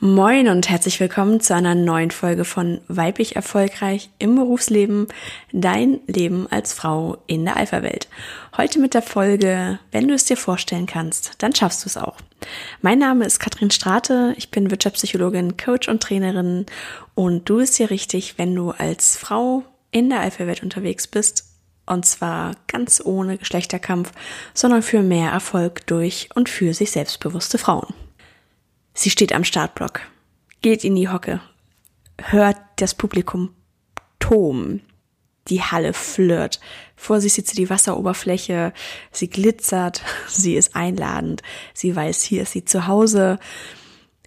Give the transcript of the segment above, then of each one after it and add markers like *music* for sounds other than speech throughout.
Moin und herzlich willkommen zu einer neuen Folge von Weiblich Erfolgreich im Berufsleben, dein Leben als Frau in der Alpha-Welt. Heute mit der Folge, wenn du es dir vorstellen kannst, dann schaffst du es auch. Mein Name ist Katrin Strate, ich bin Wirtschaftspsychologin, Coach und Trainerin und du bist hier richtig, wenn du als Frau in der Alpha-Welt unterwegs bist und zwar ganz ohne Geschlechterkampf, sondern für mehr Erfolg durch und für sich selbstbewusste Frauen. Sie steht am Startblock, geht in die Hocke, hört das Publikum toben. Die Halle flirt. Vor sich sie die Wasseroberfläche. Sie glitzert. *laughs* Sie ist einladend. Sie weiß, hier ist sie zu Hause.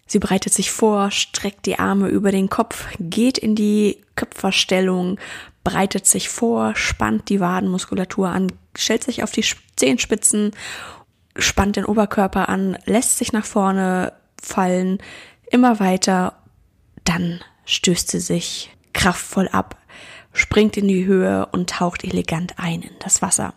Sie bereitet sich vor, streckt die Arme über den Kopf, geht in die Köpferstellung, breitet sich vor, spannt die Wadenmuskulatur an, stellt sich auf die Zehenspitzen, spannt den Oberkörper an, lässt sich nach vorne fallen, immer weiter, dann stößt sie sich kraftvoll ab, springt in die Höhe und taucht elegant ein in das Wasser.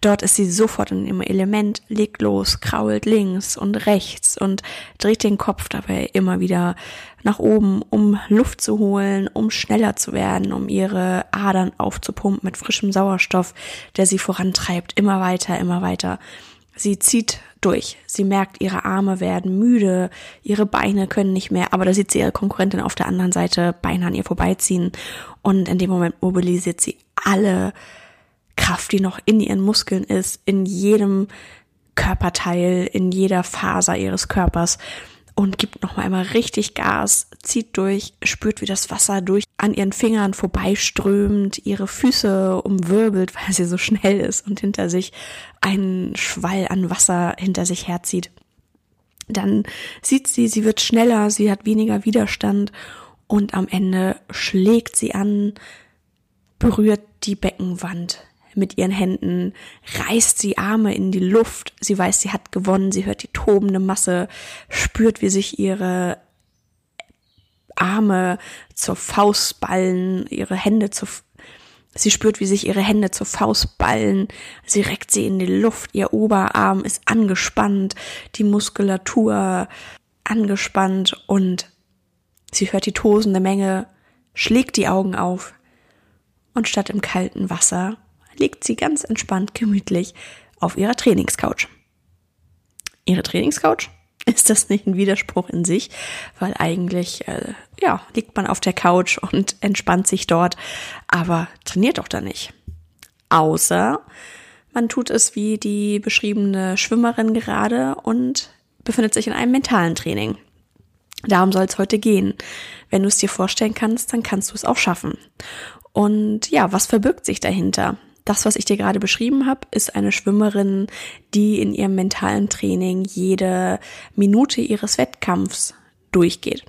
Dort ist sie sofort in ihrem Element, legt los, krault links und rechts und dreht den Kopf dabei immer wieder nach oben, um Luft zu holen, um schneller zu werden, um ihre Adern aufzupumpen mit frischem Sauerstoff, der sie vorantreibt, immer weiter, immer weiter. Sie zieht durch. Sie merkt, ihre Arme werden müde, ihre Beine können nicht mehr, aber da sieht sie ihre Konkurrentin auf der anderen Seite Beine an ihr vorbeiziehen. Und in dem Moment mobilisiert sie alle Kraft, die noch in ihren Muskeln ist, in jedem Körperteil, in jeder Faser ihres Körpers und gibt noch mal einmal richtig Gas, zieht durch, spürt, wie das Wasser durch an ihren Fingern vorbeiströmt, ihre Füße umwirbelt, *laughs* weil sie so schnell ist und hinter sich einen Schwall an Wasser hinter sich herzieht. Dann sieht sie, sie wird schneller, sie hat weniger Widerstand und am Ende schlägt sie an, berührt die Beckenwand mit ihren Händen, reißt sie Arme in die Luft. Sie weiß, sie hat gewonnen. Sie hört die tobende Masse, spürt, wie sich ihre Arme zur Faust ballen, ihre Hände zur Sie spürt, wie sich ihre Hände zur Faust ballen. Sie reckt sie in die Luft. Ihr Oberarm ist angespannt, die Muskulatur angespannt und sie hört die tosende Menge, schlägt die Augen auf und statt im kalten Wasser liegt sie ganz entspannt gemütlich auf ihrer Trainingscouch. Ihre Trainingscouch? *laughs* Ist das nicht ein Widerspruch in sich? Weil eigentlich, äh, ja, liegt man auf der Couch und *laughs* entspannt sich dort, aber trainiert doch da nicht. Außer man tut es wie die beschriebene Schwimmerin gerade und befindet sich in einem mentalen Training. Darum soll es heute gehen. Wenn du es dir vorstellen kannst, dann kannst du es auch schaffen. Und ja, was verbirgt sich dahinter? Das, was ich dir gerade beschrieben habe, ist eine Schwimmerin, die in ihrem mentalen Training jede Minute ihres Wettkampfs durchgeht.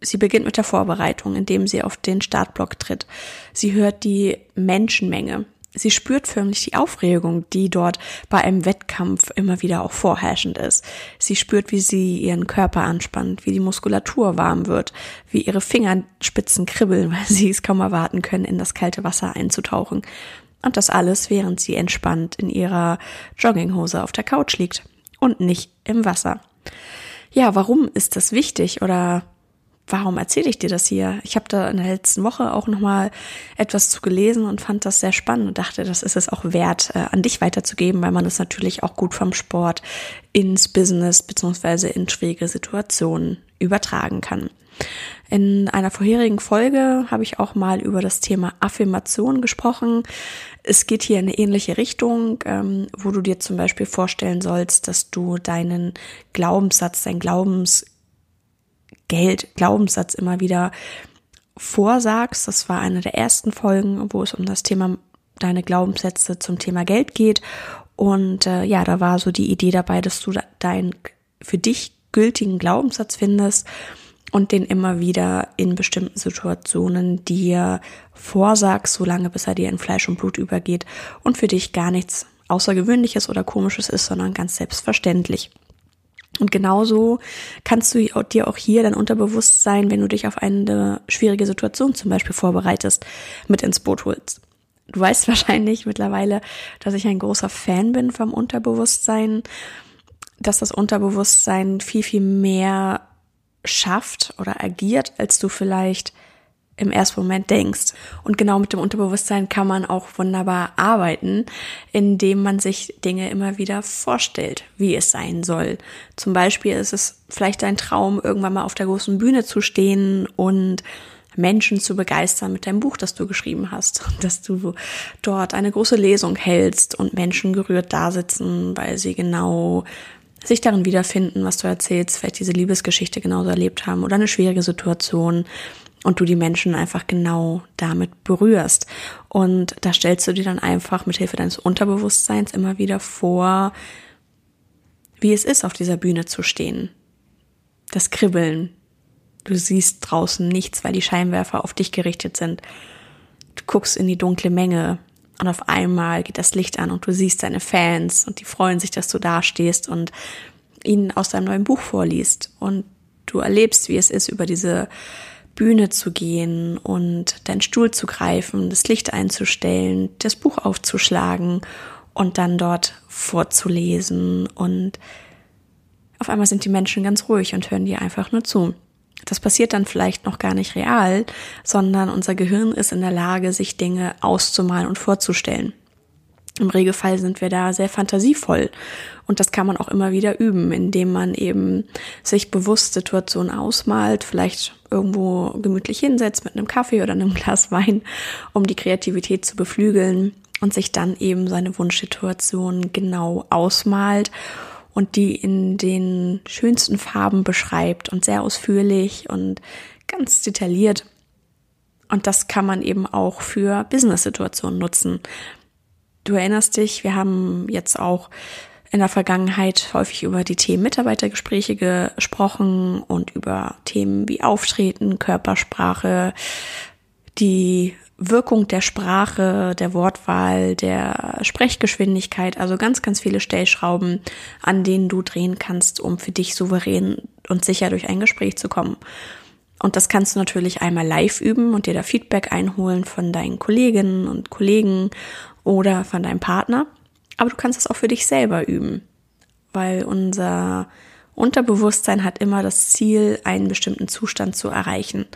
Sie beginnt mit der Vorbereitung, indem sie auf den Startblock tritt. Sie hört die Menschenmenge, Sie spürt förmlich die Aufregung, die dort bei einem Wettkampf immer wieder auch vorherrschend ist. Sie spürt, wie sie ihren Körper anspannt, wie die Muskulatur warm wird, wie ihre Fingerspitzen kribbeln, *laughs* weil sie es kaum erwarten können, in das kalte Wasser einzutauchen. Und das alles, während sie entspannt in ihrer Jogginghose auf der Couch liegt und nicht im Wasser. Ja, warum ist das wichtig oder warum erzähle ich dir das hier? Ich habe da in der letzten Woche auch noch mal etwas zu gelesen und fand das sehr spannend und dachte, das ist es auch wert, äh, an dich weiterzugeben, weil man es natürlich auch gut vom Sport ins Business beziehungsweise in schwierige Situationen übertragen kann. In einer vorherigen Folge habe ich auch mal über das Thema Affirmation gesprochen. Es geht hier in eine ähnliche Richtung, ähm, wo du dir zum Beispiel vorstellen sollst, dass du deinen Glaubenssatz, dein Glaubens Geld, Glaubenssatz immer wieder vorsagst. Das war eine der ersten Folgen, wo es um das Thema deine Glaubenssätze zum Thema Geld geht. Und äh, ja, da war so die Idee dabei, dass du deinen für dich gültigen Glaubenssatz findest und den immer wieder in bestimmten Situationen dir vorsagst, solange bis er dir in Fleisch und Blut übergeht und für dich gar nichts Außergewöhnliches oder Komisches ist, sondern ganz selbstverständlich. Und genauso kannst du dir auch hier dein Unterbewusstsein, wenn du dich auf eine schwierige Situation zum Beispiel vorbereitest, mit ins Boot holst. Du weißt *laughs* wahrscheinlich mittlerweile, dass ich ein großer Fan bin vom Unterbewusstsein, dass das Unterbewusstsein viel, viel mehr schafft oder agiert, als du vielleicht im ersten Moment denkst. Und genau mit dem Unterbewusstsein kann man auch wunderbar arbeiten, indem man sich Dinge immer wieder vorstellt, wie es sein soll. Zum Beispiel ist es vielleicht dein Traum, irgendwann mal auf der großen Bühne zu stehen und Menschen zu begeistern mit deinem Buch, das du geschrieben hast, *laughs* dass du dort eine große Lesung hältst und Menschen gerührt da sitzen, weil sie genau sich darin wiederfinden, was du erzählst, vielleicht diese Liebesgeschichte genauso erlebt haben oder eine schwierige Situation und du die Menschen einfach genau damit berührst. Und da stellst du dir dann einfach mit Hilfe deines Unterbewusstseins immer wieder vor, wie es ist, auf dieser Bühne zu stehen. Das Kribbeln, Du siehst draußen nichts, weil die Scheinwerfer auf dich gerichtet sind. Du guckst in die dunkle Menge und auf einmal geht das Licht an und du siehst deine Fans und die freuen sich, dass du da stehst und ihnen aus deinem neuen Buch vorliest und du erlebst, wie es ist, über diese Bühne zu gehen und deinen Stuhl zu greifen, das Licht einzustellen, das Buch aufzuschlagen und dann dort vorzulesen und auf einmal sind die Menschen ganz ruhig und hören dir einfach nur zu. Das passiert dann vielleicht noch gar nicht real, sondern unser Gehirn ist in der Lage, sich Dinge auszumalen und vorzustellen. Im Regelfall sind wir da sehr fantasievoll und das kann man auch immer wieder üben, indem man eben sich bewusst Situationen ausmalt, vielleicht irgendwo gemütlich hinsetzt mit einem Kaffee oder einem *laughs* Glas Wein, um die Kreativität zu beflügeln und sich dann eben seine Wunschsituation genau ausmalt und die in den schönsten Farben beschreibt und sehr ausführlich und ganz detailliert. Und das kann man eben auch für Business-Situationen nutzen. Du erinnerst dich, wir haben jetzt auch in der Vergangenheit häufig über die Themen Mitarbeitergespräche gesprochen und über Themen wie Auftreten, Körpersprache, die Wirkung der Sprache, der Wortwahl, der Sprechgeschwindigkeit, also ganz, ganz viele Stellschrauben, an denen du drehen kannst, um für dich souverän und sicher durch ein Gespräch zu kommen. Und das kannst du natürlich einmal live üben und dir da Feedback einholen von deinen Kolleginnen und Kollegen oder von deinem Partner. Aber du kannst es auch für dich selber üben, weil unser Unterbewusstsein hat immer das Ziel, einen bestimmten Zustand zu erreichen.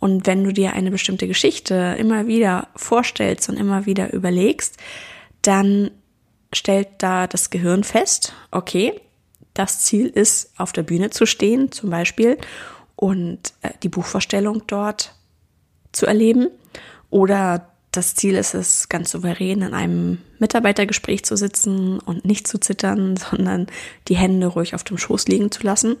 Und wenn du dir eine bestimmte Geschichte immer wieder vorstellst und immer wieder überlegst, dann stellt da das Gehirn fest, okay, das Ziel ist, auf der Bühne zu stehen, zum Beispiel, und äh, die Buchvorstellung dort zu erleben. Oder das Ziel ist es, ganz souverän in einem Mitarbeitergespräch zu sitzen und nicht zu zittern, *laughs* sondern die Hände ruhig auf dem Schoß liegen zu lassen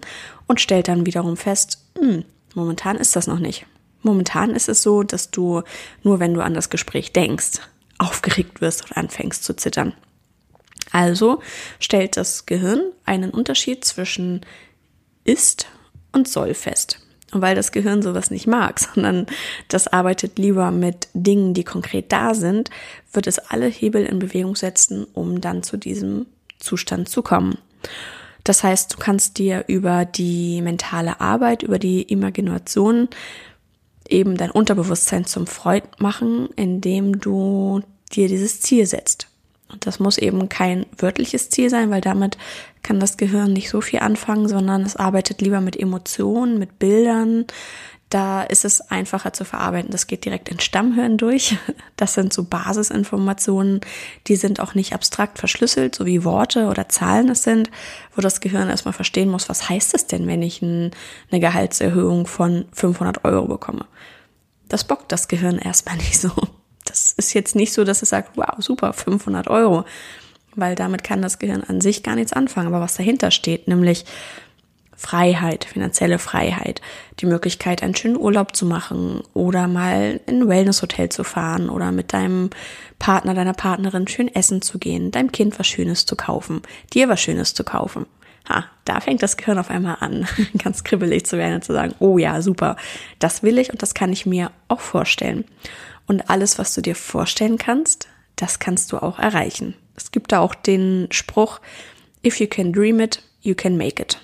und stellt dann wiederum fest, hm, momentan ist das noch nicht. Momentan ist es so, dass du nur wenn du an das Gespräch denkst, aufgeregt wirst und anfängst zu zittern. Also stellt das Gehirn einen Unterschied zwischen ist und soll fest. Weil das Gehirn sowas nicht mag, *laughs* sondern das arbeitet lieber mit Dingen, die konkret da sind, wird es alle Hebel in Bewegung setzen, um dann zu diesem Zustand zu kommen. Das heißt, du kannst dir über die mentale Arbeit, über die Imagination eben dein Unterbewusstsein zum Freund machen, indem du dir dieses Ziel setzt. Und das muss eben kein wörtliches Ziel sein, weil damit kann das Gehirn nicht so viel anfangen, sondern es arbeitet lieber mit Emotionen, mit Bildern. Da ist es einfacher zu verarbeiten. Das geht direkt ins Stammhirn durch. *laughs* Das sind so Basisinformationen, die sind auch nicht abstrakt verschlüsselt, so wie Worte oder Zahlen es sind, wo das Gehirn erstmal verstehen muss, was heißt es denn, wenn ich eine Gehaltserhöhung von 500 Euro bekomme. Das bockt das Gehirn erstmal *laughs* nicht so. Das ist jetzt nicht so, dass es sagt, wow, super, 500 Euro, weil damit kann das Gehirn an sich gar nichts anfangen. Aber was dahinter steht, nämlich Freiheit, finanzielle Freiheit, die Möglichkeit, einen schönen Urlaub zu machen oder mal in ein Wellnesshotel zu fahren oder mit deinem Partner, deiner Partnerin schön essen zu gehen, deinem Kind was Schönes zu kaufen, dir was Schönes zu kaufen. Ha, da fängt das Gehirn auf einmal an, *laughs* ganz kribbelig zu werden und zu sagen, oh ja, super, das will ich und das kann ich mir auch vorstellen. Und alles, was du dir vorstellen kannst, das kannst du auch erreichen. Es gibt da auch den Spruch, if you can dream it, you can make it.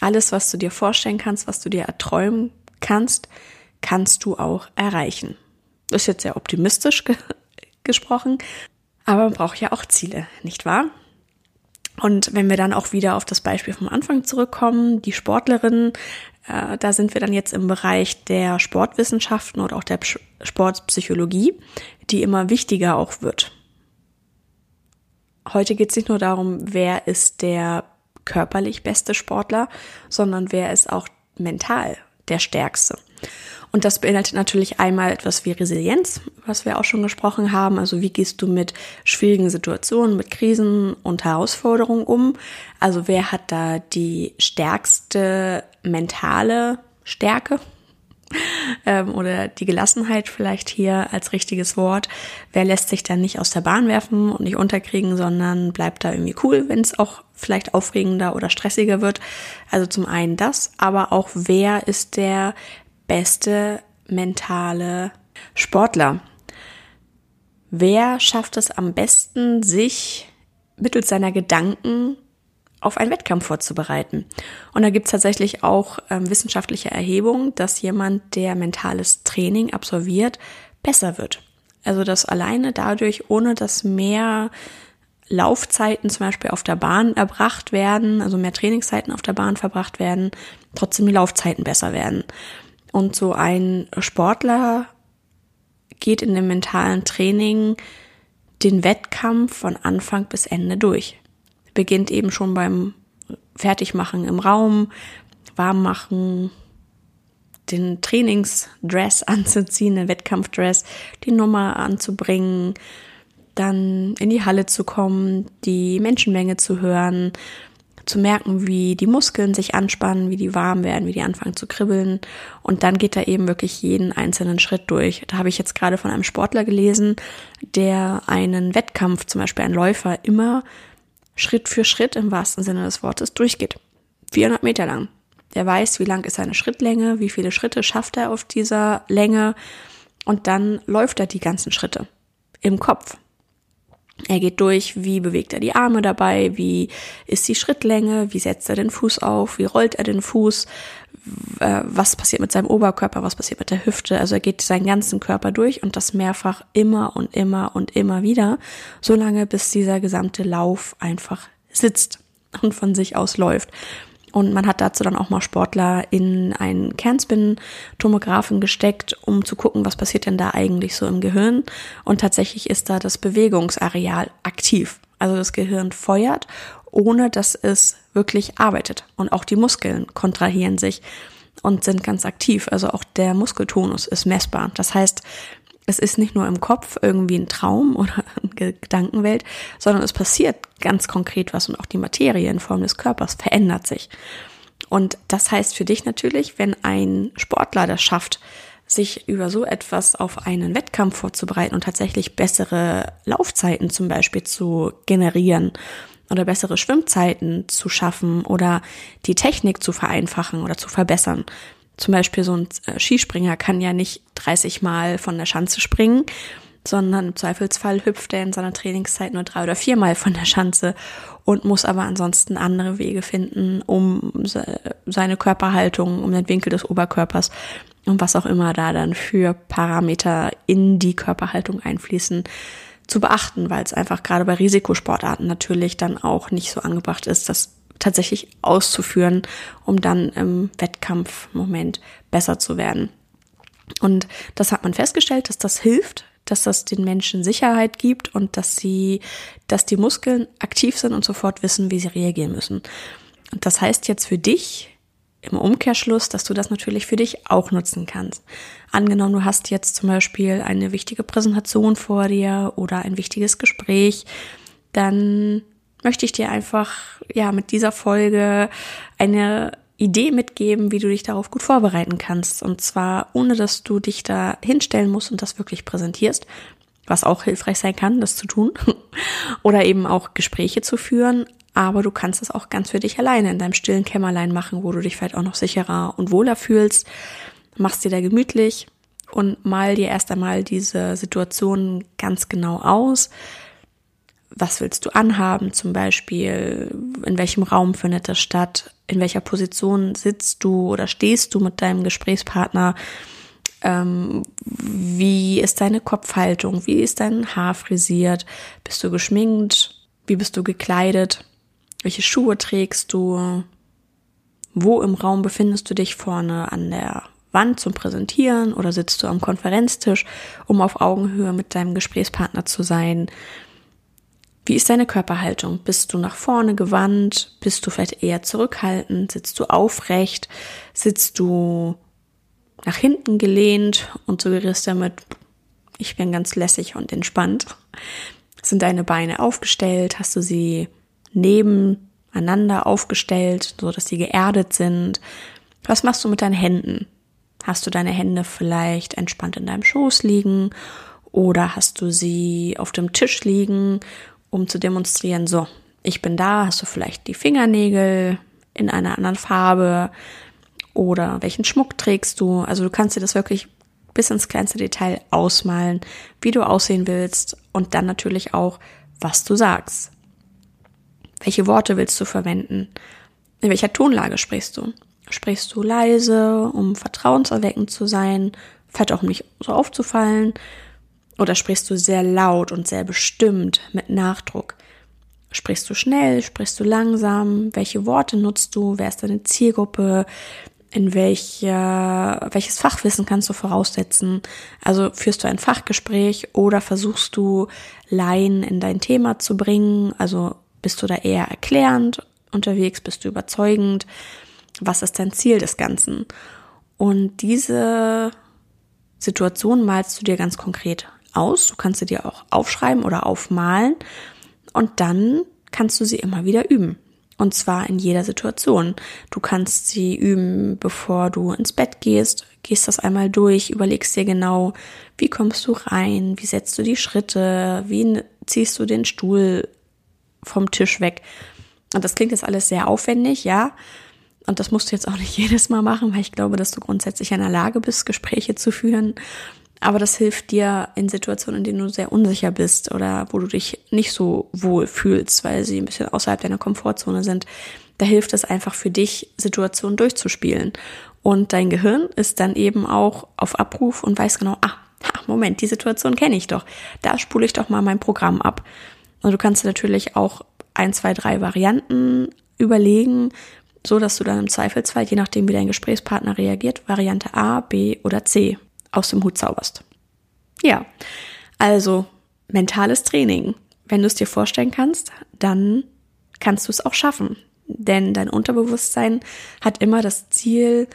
Alles, was du dir vorstellen kannst, was du dir erträumen kannst, kannst du auch erreichen. Das ist jetzt sehr optimistisch ge *laughs* gesprochen, aber man braucht ja auch Ziele, nicht wahr? Und wenn wir dann auch wieder auf das Beispiel vom Anfang zurückkommen, die Sportlerin, äh, da sind wir dann jetzt im Bereich der Sportwissenschaften oder auch der Sportpsychologie, die immer wichtiger auch wird. Heute geht es nicht nur darum, wer ist der körperlich beste Sportler, sondern wer ist auch mental der stärkste. Und das beinhaltet natürlich einmal etwas wie Resilienz, was wir auch schon gesprochen haben. Also wie gehst du mit schwierigen Situationen, mit Krisen und Herausforderungen um? Also wer hat da die stärkste mentale Stärke? *laughs* ähm, oder die Gelassenheit vielleicht hier als richtiges Wort. Wer lässt sich dann nicht aus der Bahn werfen und nicht unterkriegen, sondern bleibt da irgendwie cool, wenn es auch vielleicht aufregender oder stressiger wird. Also zum einen das, aber auch wer ist der beste mentale Sportler? Wer schafft es am besten, sich mittels seiner Gedanken auf einen Wettkampf vorzubereiten. Und da gibt es tatsächlich auch ähm, wissenschaftliche Erhebungen, dass jemand, der mentales Training absolviert, besser wird. Also dass alleine dadurch, ohne dass mehr Laufzeiten zum Beispiel auf der Bahn erbracht werden, also mehr Trainingszeiten auf der Bahn verbracht werden, trotzdem die Laufzeiten besser werden. Und so ein Sportler geht in dem mentalen Training den Wettkampf von Anfang bis Ende durch. Beginnt eben schon beim Fertigmachen im Raum, warm machen, den Trainingsdress *laughs* anzuziehen, den Wettkampfdress, die Nummer anzubringen, dann in die Halle zu kommen, die Menschenmenge zu hören, zu merken, wie die Muskeln sich anspannen, wie die warm werden, wie die anfangen zu kribbeln. Und dann geht er eben wirklich jeden einzelnen Schritt durch. Da habe ich jetzt gerade von einem Sportler gelesen, der einen Wettkampf, zum Beispiel ein Läufer, immer Schritt für Schritt im wahrsten Sinne des Wortes durchgeht. 400 Meter lang. Der weiß, wie lang ist seine Schrittlänge, wie viele Schritte schafft er auf dieser Länge und dann läuft er die ganzen Schritte im Kopf. Er geht durch, wie bewegt er die Arme dabei, wie ist die Schrittlänge, wie setzt er den Fuß auf, wie rollt er den Fuß, äh, was passiert mit seinem Oberkörper, was passiert mit der Hüfte. Also er geht seinen ganzen Körper durch und das mehrfach immer und immer und immer wieder, solange bis dieser gesamte Lauf einfach sitzt und von sich aus läuft. Und man hat dazu dann auch mal Sportler in einen Kernspin-Tomographen gesteckt, um zu gucken, was passiert denn da eigentlich so im Gehirn. Und tatsächlich ist da das Bewegungsareal aktiv. Also das Gehirn feuert, ohne dass es wirklich arbeitet. Und auch die Muskeln kontrahieren sich und sind ganz aktiv. Also auch der Muskeltonus ist messbar. Das heißt, es ist nicht nur im Kopf irgendwie ein Traum oder *laughs* eine Gedankenwelt, sondern es passiert ganz konkret was und auch die Materie in Form des Körpers verändert sich. Und das heißt für dich natürlich, wenn ein Sportler das schafft, sich über so etwas auf einen Wettkampf vorzubereiten und tatsächlich bessere Laufzeiten zum Beispiel zu generieren oder bessere Schwimmzeiten zu schaffen oder die Technik zu vereinfachen oder zu verbessern, zum Beispiel so ein äh, Skispringer kann ja nicht 30 Mal von der Schanze springen, sondern im Zweifelsfall hüpft er in seiner Trainingszeit nur drei oder viermal von der Schanze und muss aber ansonsten andere Wege finden, um seine Körperhaltung, um den Winkel des Oberkörpers und was auch immer da dann für Parameter in die Körperhaltung einfließen, zu beachten, weil es einfach gerade bei Risikosportarten natürlich dann auch nicht so angebracht ist, dass tatsächlich auszuführen, um dann im Wettkampfmoment besser zu werden. Und das hat man festgestellt, dass das hilft, dass das den Menschen Sicherheit gibt und dass sie, dass die Muskeln aktiv sind und sofort wissen, wie sie reagieren müssen. Und das heißt jetzt für dich im Umkehrschluss, dass du das natürlich für dich auch nutzen kannst. Angenommen, du hast jetzt zum Beispiel eine wichtige Präsentation vor dir oder ein wichtiges Gespräch, dann möchte ich dir einfach, ja, mit dieser Folge eine Idee mitgeben, wie du dich darauf gut vorbereiten kannst. Und zwar ohne, dass du dich da hinstellen musst und das wirklich präsentierst, was auch hilfreich sein kann, das zu tun. *laughs* Oder eben auch Gespräche zu führen. Aber du kannst es auch ganz für dich alleine in deinem stillen Kämmerlein machen, wo du dich vielleicht auch noch sicherer und wohler fühlst. Machst dir da gemütlich und mal dir erst einmal diese Situation ganz genau aus was willst du anhaben zum Beispiel, in welchem Raum findet das statt, in welcher Position sitzt du oder stehst du mit deinem Gesprächspartner, ähm, wie ist deine Kopfhaltung, wie ist dein Haar frisiert, bist du geschminkt, wie bist du gekleidet, Welche Schuhe trägst du? Wo im Raum befindest du dich vorne an der Wand zum Präsentieren oder sitzt du am Konferenztisch, um auf Augenhöhe mit deinem Gesprächspartner zu sein? Wie ist deine Körperhaltung? Bist du nach vorne gewandt? Bist du vielleicht eher zurückhaltend? Sitzt du aufrecht? Sitzt du nach hinten gelehnt und suggerierst damit, ich bin ganz lässig und entspannt? Sind deine Beine aufgestellt? Hast du sie nebeneinander aufgestellt, so dass sie geerdet sind? Was machst du mit deinen Händen? Hast du deine Hände vielleicht entspannt in deinem Schoß liegen oder hast du sie auf dem Tisch liegen, um zu demonstrieren, so, ich bin da, hast du vielleicht die Fingernägel in einer anderen Farbe oder welchen Schmuck trägst du? Also du kannst dir das wirklich bis ins kleinste Detail ausmalen, wie du aussehen willst und dann natürlich auch, was du sagst. Welche Worte willst du verwenden? In welcher Tonlage sprichst du? Sprichst du leise, um vertrauenserweckend zu sein, vielleicht auch um nicht so aufzufallen? Oder sprichst du sehr laut und sehr bestimmt mit Nachdruck? Sprichst du schnell? Sprichst du langsam? Welche Worte nutzt du? Wer ist deine Zielgruppe? In welcher, welches Fachwissen kannst du voraussetzen? Also führst du ein Fachgespräch oder versuchst du Laien in dein Thema zu bringen? Also bist du da eher erklärend unterwegs? Bist du überzeugend? Was ist dein Ziel des Ganzen? Und diese Situation malst du dir ganz konkret aus. Du kannst sie dir auch aufschreiben oder aufmalen. Und dann kannst du sie immer wieder üben. Und zwar in jeder Situation. Du kannst sie üben, bevor du ins Bett gehst, gehst das einmal durch, überlegst dir genau, wie kommst du rein, wie setzt du die Schritte, wie ziehst du den Stuhl vom Tisch weg. Und das klingt jetzt alles sehr aufwendig, ja. Und das musst du jetzt auch nicht *laughs* jedes Mal machen, weil ich glaube, dass du grundsätzlich in der Lage bist, Gespräche zu führen. Aber das hilft dir in Situationen, in denen du sehr unsicher bist oder wo du dich nicht so wohl fühlst, weil sie ein bisschen außerhalb deiner Komfortzone sind. Da hilft es einfach für dich, Situationen durchzuspielen. Und dein Gehirn ist dann eben auch auf Abruf und weiß genau, ah, Moment, die Situation kenne ich doch. Da spule ich doch mal mein Programm ab. Und du kannst natürlich auch ein, zwei, drei Varianten überlegen, so dass du dann im Zweifelsfall, je nachdem wie dein Gesprächspartner reagiert, Variante A, B oder C aus dem Hut zauberst. Ja, also mentales Training. Wenn du es dir vorstellen kannst, dann kannst du es auch schaffen. Denn dein Unterbewusstsein hat immer das Ziel,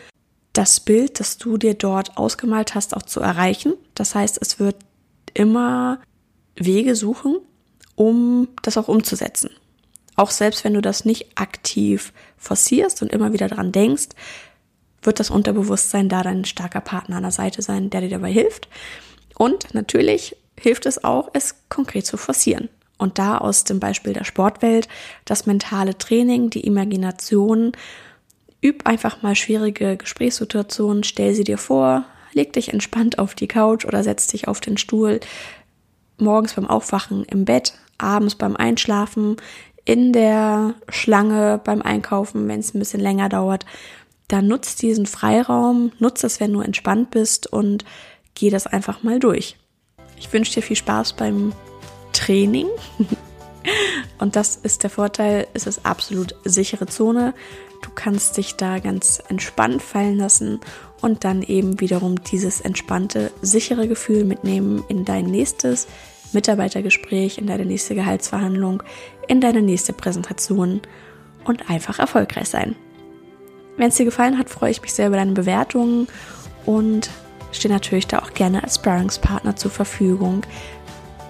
das Bild, das du dir dort ausgemalt hast, auch zu erreichen. Das heißt, es wird immer Wege suchen, um das auch umzusetzen. Auch selbst wenn du das nicht aktiv forcierst und immer wieder dran denkst, wird das Unterbewusstsein da dein starker Partner an der Seite sein, der dir dabei hilft. Und natürlich hilft es auch, es konkret zu forcieren. Und da aus dem Beispiel der Sportwelt, das mentale Training, die Imagination, üb einfach mal schwierige Gesprächssituationen, stell sie dir vor, leg dich entspannt auf die Couch oder setz dich auf den Stuhl, morgens beim Aufwachen im Bett, abends beim Einschlafen, in der Schlange beim Einkaufen, wenn es ein bisschen länger dauert dann nutzt diesen Freiraum, nutzt es, wenn du entspannt bist und geh das einfach mal durch. Ich wünsche dir viel Spaß beim Training. *laughs* Und das ist der Vorteil, es ist absolut sichere Zone. Du kannst dich da ganz entspannt fallen lassen und dann eben wiederum dieses entspannte, sichere Gefühl mitnehmen in dein nächstes Mitarbeitergespräch, in deine nächste Gehaltsverhandlung, in deine nächste Präsentation und einfach erfolgreich sein. Wenn es dir gefallen hat, freue ich mich sehr über deine Bewertungen und stehe natürlich da auch gerne als Sparringspartner zur Verfügung,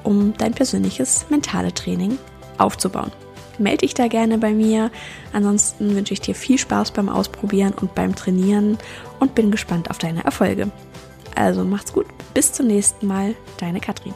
um dein persönliches mentale Training aufzubauen. Melde dich da gerne bei mir. Ansonsten wünsche ich dir viel Spaß beim Ausprobieren und beim Trainieren und bin gespannt auf deine Erfolge. Also macht's gut, bis zum nächsten Mal, deine Katrin.